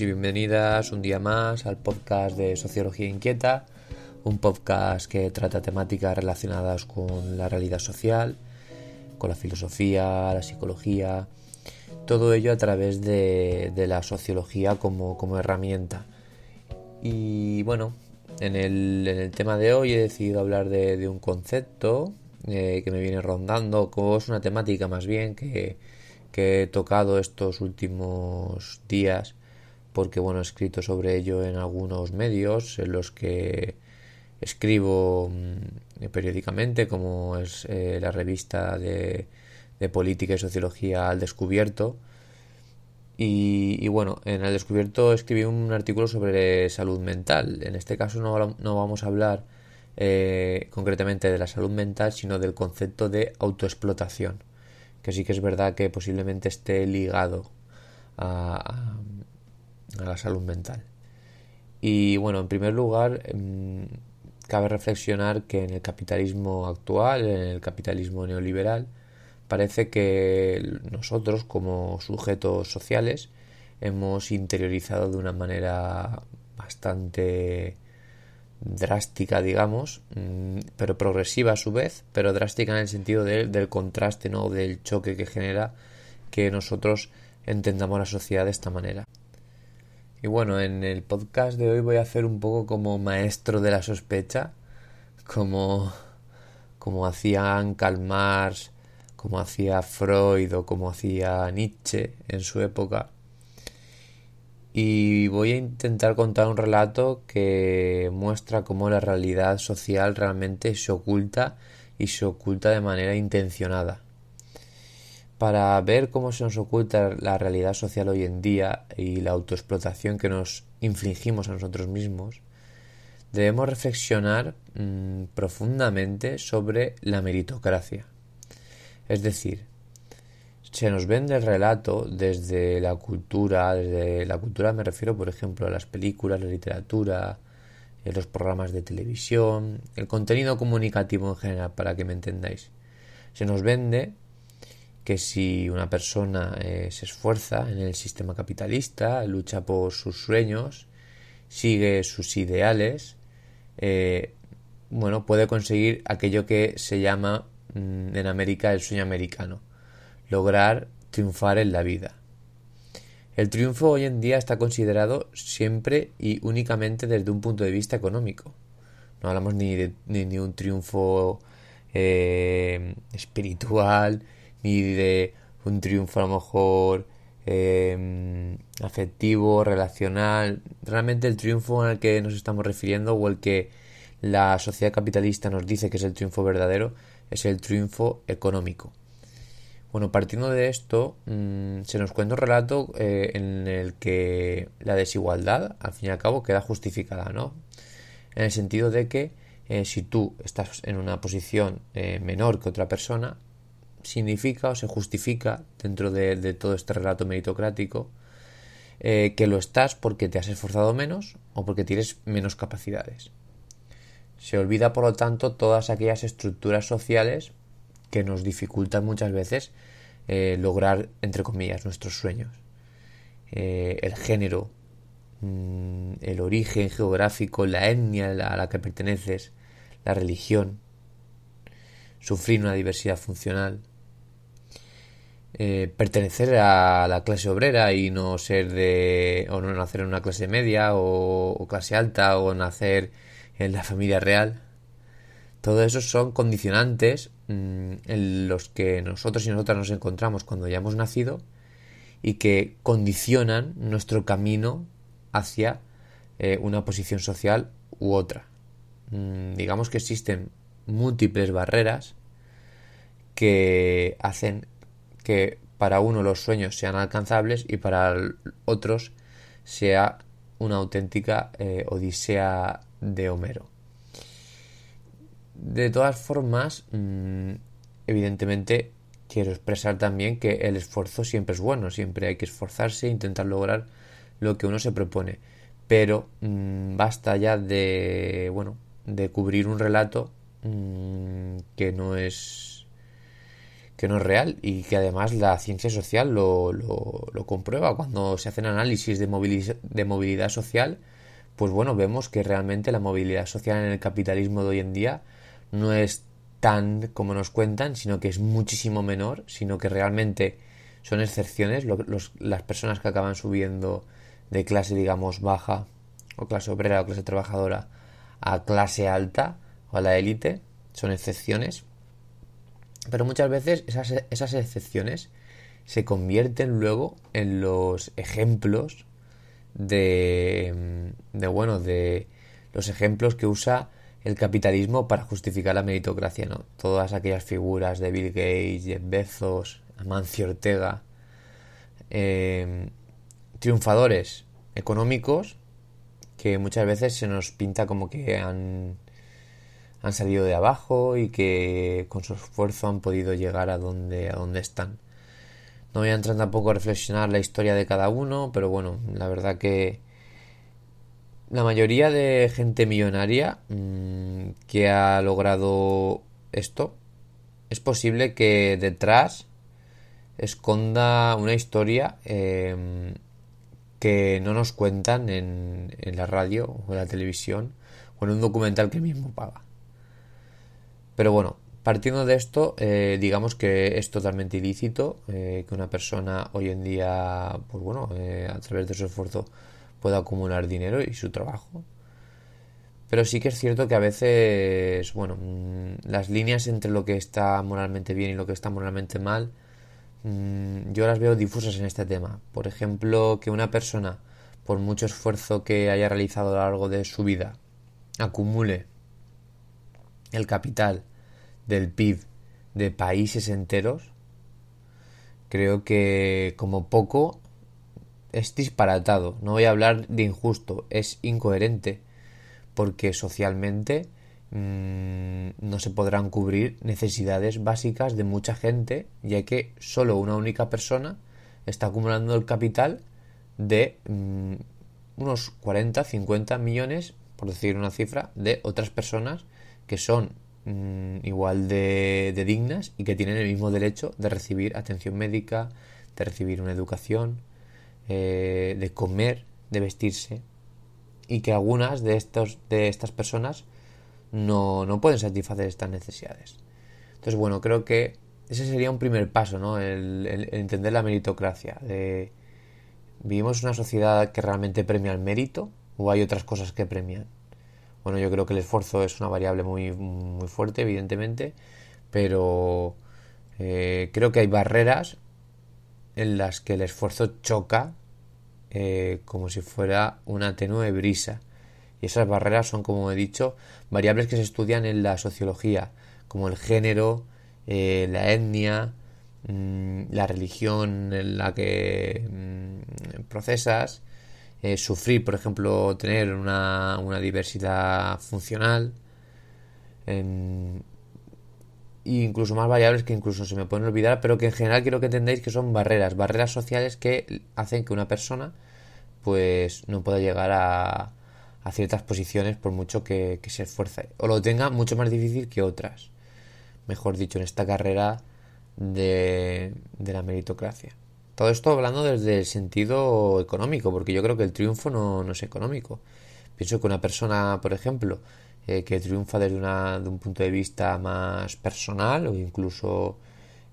Y bienvenidas un día más al podcast de Sociología Inquieta, un podcast que trata temáticas relacionadas con la realidad social, con la filosofía, la psicología, todo ello a través de, la sociología como, herramienta. Y bueno, en el, tema de hoy he decidido hablar de, un concepto eh, que me viene rondando, como es una temática más bien que he tocado estos últimos días porque bueno he escrito sobre ello en algunos medios en los que escribo mm, periódicamente como es eh, la revista de, política y sociología al descubierto. Y, bueno en el descubierto escribí un artículo sobre salud mental. En este caso no, no vamos a hablar eh, concretamente de la salud mental sino del concepto de autoexplotación que sí que es verdad que posiblemente esté ligado a, la salud mental. Y bueno, en primer lugar, em, cabe reflexionar que en el capitalismo actual, en el capitalismo neoliberal, parece que nosotros como sujetos sociales hemos interiorizado de una manera bastante drástica, digamos, mm, pero progresiva a su vez, pero drástica en el sentido del contraste, ¿no? del choque que genera que nosotros entendamos la sociedad de esta manera. Y bueno, en el podcast de hoy voy a hacer un poco como maestro de la sospecha, como, como hacían Karl Marx, como hacía Freud o como hacía Nietzsche en su época y voy a intentar contar un relato que muestra cómo la realidad social realmente se oculta y se oculta de manera intencionada. Para ver cómo se nos oculta la realidad social hoy en día y la autoexplotación que nos infligimos a nosotros mismos, debemos reflexionar mm, profundamente sobre la meritocracia. Es decir, se nos vende el relato desde la cultura, desde la cultura me refiero por ejemplo a las películas, la literatura, eh, los programas de televisión, el contenido comunicativo en general, para que me entendáis. Se nos vende que si una persona eh, se esfuerza en el sistema capitalista, lucha por sus sueños, sigue sus ideales, eh, bueno, puede conseguir aquello que se llama mm, en América el sueño americano lograr triunfar en la vida. El triunfo hoy en día está considerado siempre y únicamente desde un punto de vista económico. No hablamos ni de ni, un triunfo eh, espiritual, ni de un triunfo a lo mejor eh, afectivo, relacional. Realmente el triunfo al que nos estamos refiriendo o el que la sociedad capitalista nos dice que es el triunfo verdadero es el triunfo económico. Bueno, partiendo de esto, mm, se nos cuenta un relato eh, en el que la desigualdad, al fin y al cabo, queda justificada, ¿no? En el sentido de que eh, si tú estás en una posición eh, menor que otra persona, significa o se justifica dentro de, todo este relato meritocrático que lo estás porque te has esforzado menos o porque tienes menos capacidades. Se olvida, por lo tanto, todas aquellas estructuras sociales que nos dificultan muchas veces eh, lograr, entre comillas, nuestros sueños. Eh, el género, mm, el origen geográfico, la etnia a la que perteneces, la religión, sufrir una diversidad funcional, eh, pertenecer a la clase obrera y no ser de o no nacer en una clase media o clase alta o nacer en la familia real todo eso son condicionantes mm, en los que nosotros y nosotras nos encontramos cuando ya hemos nacido y que condicionan nuestro camino hacia eh, una posición social u otra. Mm, digamos que existen múltiples barreras que hacen que para uno los sueños sean alcanzables y para otros sea una auténtica eh, odisea de Homero. De todas formas, mm, evidentemente quiero expresar también que el esfuerzo siempre es bueno, siempre hay que esforzarse e intentar lograr lo que uno se propone. Pero mm, basta ya de, bueno, de cubrir un relato mm, que no es que no es real y que además la ciencia social lo, lo, comprueba. Cuando se hacen análisis de, de movilidad social, pues bueno, vemos que realmente la movilidad social en el capitalismo de hoy en día no es tan como nos cuentan, sino que es muchísimo menor, sino que realmente son excepciones las personas que acaban subiendo de clase, digamos, baja o clase obrera o clase trabajadora a clase alta o a la élite, son excepciones pero muchas veces esas, esas excepciones se convierten luego en los ejemplos de, de, bueno, de los ejemplos que usa el capitalismo para justificar la meritocracia, ¿no? Todas aquellas figuras de Bill Gates, Jeff Bezos, Amancio Ortega, eh, triunfadores económicos que muchas veces se nos pinta como que han han salido de abajo y que con su esfuerzo han podido llegar a donde, a donde están. No voy a entrar tampoco a reflexionar la historia de cada uno, pero bueno, la verdad que la mayoría de gente millonaria mm, que ha logrado esto, es posible que detrás esconda una historia em, que no nos cuentan en, en la radio o en la televisión o en un documental que mismo paga. Pero bueno, partiendo de esto, eh, digamos que es totalmente ilícito eh, que una persona hoy en día, pues bueno, eh, a través de su esfuerzo pueda acumular dinero y su trabajo. Pero sí que es cierto que a veces, bueno, mm, las líneas entre lo que está moralmente bien y lo que está moralmente mal, mm, yo las veo difusas en este tema. Por ejemplo, que una persona, por mucho esfuerzo que haya realizado a lo largo de su vida, acumule el capital del PIB de países enteros, creo que como poco es disparatado. No voy a hablar de injusto, es incoherente, porque socialmente mmm, no se podrán cubrir necesidades básicas de mucha gente, ya que solo una única persona está acumulando el capital de mmm, unos 40, 50 millones, por decir una cifra, de otras personas que son mm, igual de, dignas y que tienen el mismo derecho de recibir atención médica, de recibir una educación, eh, de comer, de vestirse y que algunas de, estos, de estas personas no, no pueden satisfacer estas necesidades. Entonces, bueno, creo que ese sería un primer paso, ¿no? El, el, entender la meritocracia. De, ¿Vivimos una sociedad que realmente premia el mérito o hay otras cosas que premian? Bueno, yo creo que el esfuerzo es una variable muy, muy fuerte, evidentemente, pero eh, creo que hay barreras en las que el esfuerzo choca eh, como si fuera una tenue brisa. Y esas barreras son, como he dicho, variables que se estudian en la sociología, como el género, eh, la etnia, mm, la religión en la que mm, procesas, eh, sufrir, por ejemplo, tener una, una diversidad funcional, incluso más variables que incluso se me pueden olvidar, pero que en general quiero que entendáis que son barreras, barreras sociales que hacen que una persona pues no pueda llegar a, a ciertas posiciones por mucho que, se esfuerce, o lo tenga mucho más difícil que otras, mejor dicho, en esta carrera de la meritocracia. Todo esto hablando desde el sentido económico, porque yo creo que el triunfo no, es económico. Pienso que una persona, por ejemplo, eh, que triunfa desde una, de un punto de vista más personal o incluso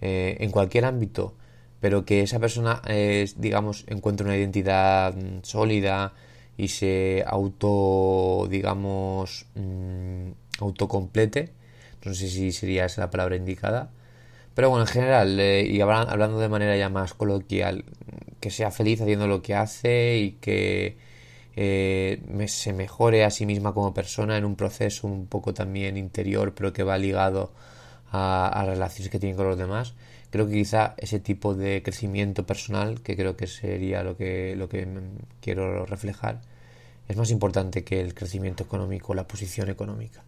eh, en cualquier ámbito, pero que esa persona, digamos, encuentre una identidad mm, sólida y se auto, digamos, mm, autocomplete, No sé si sería esa la palabra indicada. Pero bueno, en general, eh, y hablando de manera ya más coloquial, que sea feliz haciendo lo que hace y que eh, se mejore a sí misma como persona en un proceso un poco también interior, pero que va ligado a, a relaciones que tiene con los demás. Creo que quizá ese tipo de crecimiento personal, que creo que sería lo que, lo que quiero reflejar, es más importante que el crecimiento económico, la posición económica.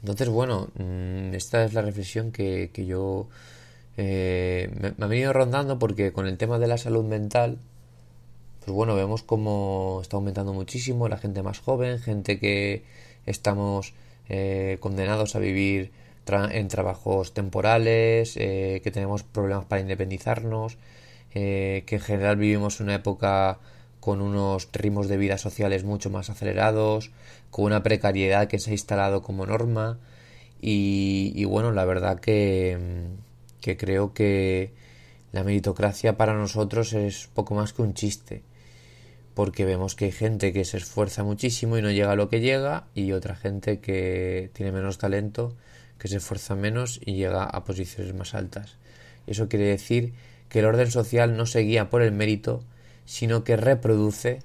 Entonces, bueno, mm, esta es la reflexión que, yo eh, me, me, ha venido rondando porque con el tema de la salud mental, pues bueno, vemos cómo está aumentando muchísimo la gente más joven, gente que estamos eh, condenados a vivir en trabajos temporales, eh, que tenemos problemas para independizarnos, que en general vivimos una época con unos ritmos de vida sociales mucho más acelerados, con una precariedad que se ha instalado como norma y, bueno, la verdad que, que creo que la meritocracia para nosotros es poco más que un chiste porque vemos que hay gente que se esfuerza muchísimo y no llega a lo que llega y otra gente que tiene menos talento, que se esfuerza menos y llega a posiciones más altas. Eso quiere decir que el orden social no se guía por el mérito, sino que reproduce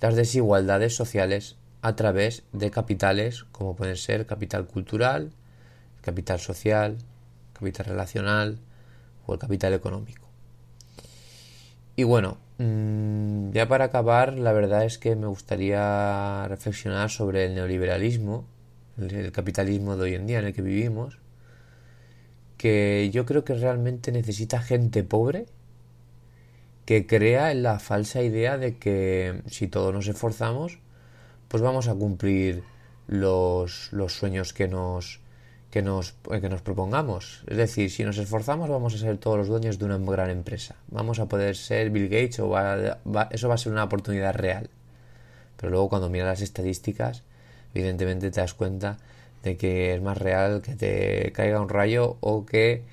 las desigualdades sociales a través de capitales como pueden ser capital cultural, capital social, capital relacional o el capital económico. Y bueno, mm, ya para acabar, la verdad es que me gustaría reflexionar sobre el neoliberalismo, el capitalismo de hoy en día en el que vivimos, que yo creo que realmente necesita gente pobre que crea en la falsa idea de que si todos nos esforzamos, pues vamos a cumplir los, los sueños que nos, que nos, eh, que nos propongamos. Es decir, si nos esforzamos vamos a ser todos los dueños de una gran empresa. Vamos a poder ser Bill Gates o eso va a ser una oportunidad real. Pero luego cuando miras las estadísticas, evidentemente te das cuenta de que es más real que te caiga un rayo o que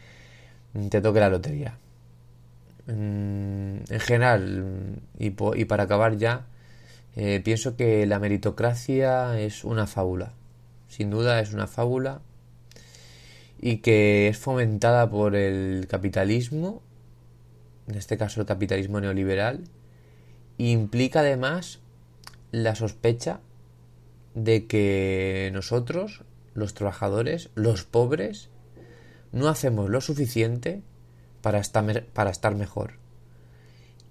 te toque la lotería. En general, y, para acabar ya, eh, pienso que la meritocracia es una fábula. Sin duda es una fábula y que es fomentada por el capitalismo, en este caso el capitalismo neoliberal, e implica además la sospecha de que nosotros, los trabajadores, los pobres, no hacemos lo suficiente para estar, para estar mejor.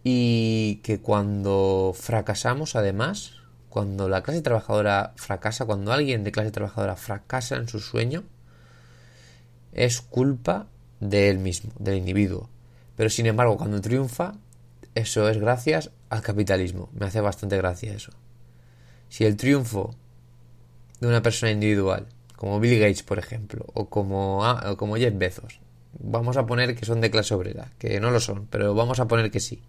Y que cuando fracasamos, además, cuando la clase trabajadora fracasa, cuando alguien de clase trabajadora fracasa en su sueño, es culpa de él mismo, del individuo. Pero sin embargo, cuando triunfa, eso es gracias al capitalismo. Me hace bastante gracia eso. Si el triunfo de una persona individual, como Bill Gates, por ejemplo, o como, ah, o como Jeff Bezos, Vamos a poner que son de clase obrera, que no lo son, pero vamos a poner que sí.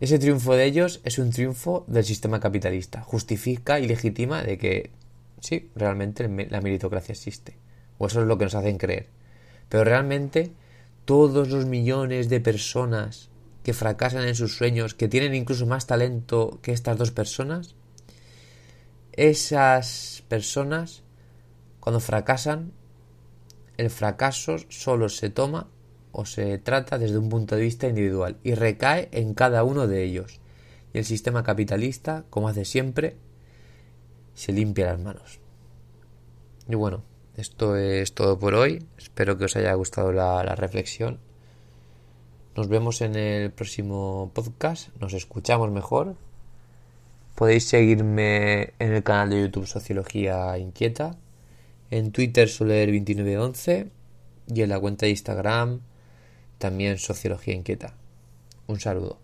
Ese triunfo de ellos es un triunfo del sistema capitalista. Justifica y legitima de que sí, realmente la meritocracia existe. O eso es lo que nos hacen creer. Pero realmente todos los millones de personas que fracasan en sus sueños, que tienen incluso más talento que estas dos personas, esas personas, cuando fracasan, el fracaso solo se toma o se trata desde un punto de vista individual y recae en cada uno de ellos. Y el sistema capitalista, como hace siempre, se limpia las manos. Y bueno, esto es todo por hoy. Espero que os haya gustado la, la reflexión. Nos vemos en el próximo podcast. Nos escuchamos mejor. Podéis seguirme en el canal de YouTube Sociología Inquieta en Twitter Soler2911 y en la cuenta de Instagram también Sociología Inquieta. Un saludo.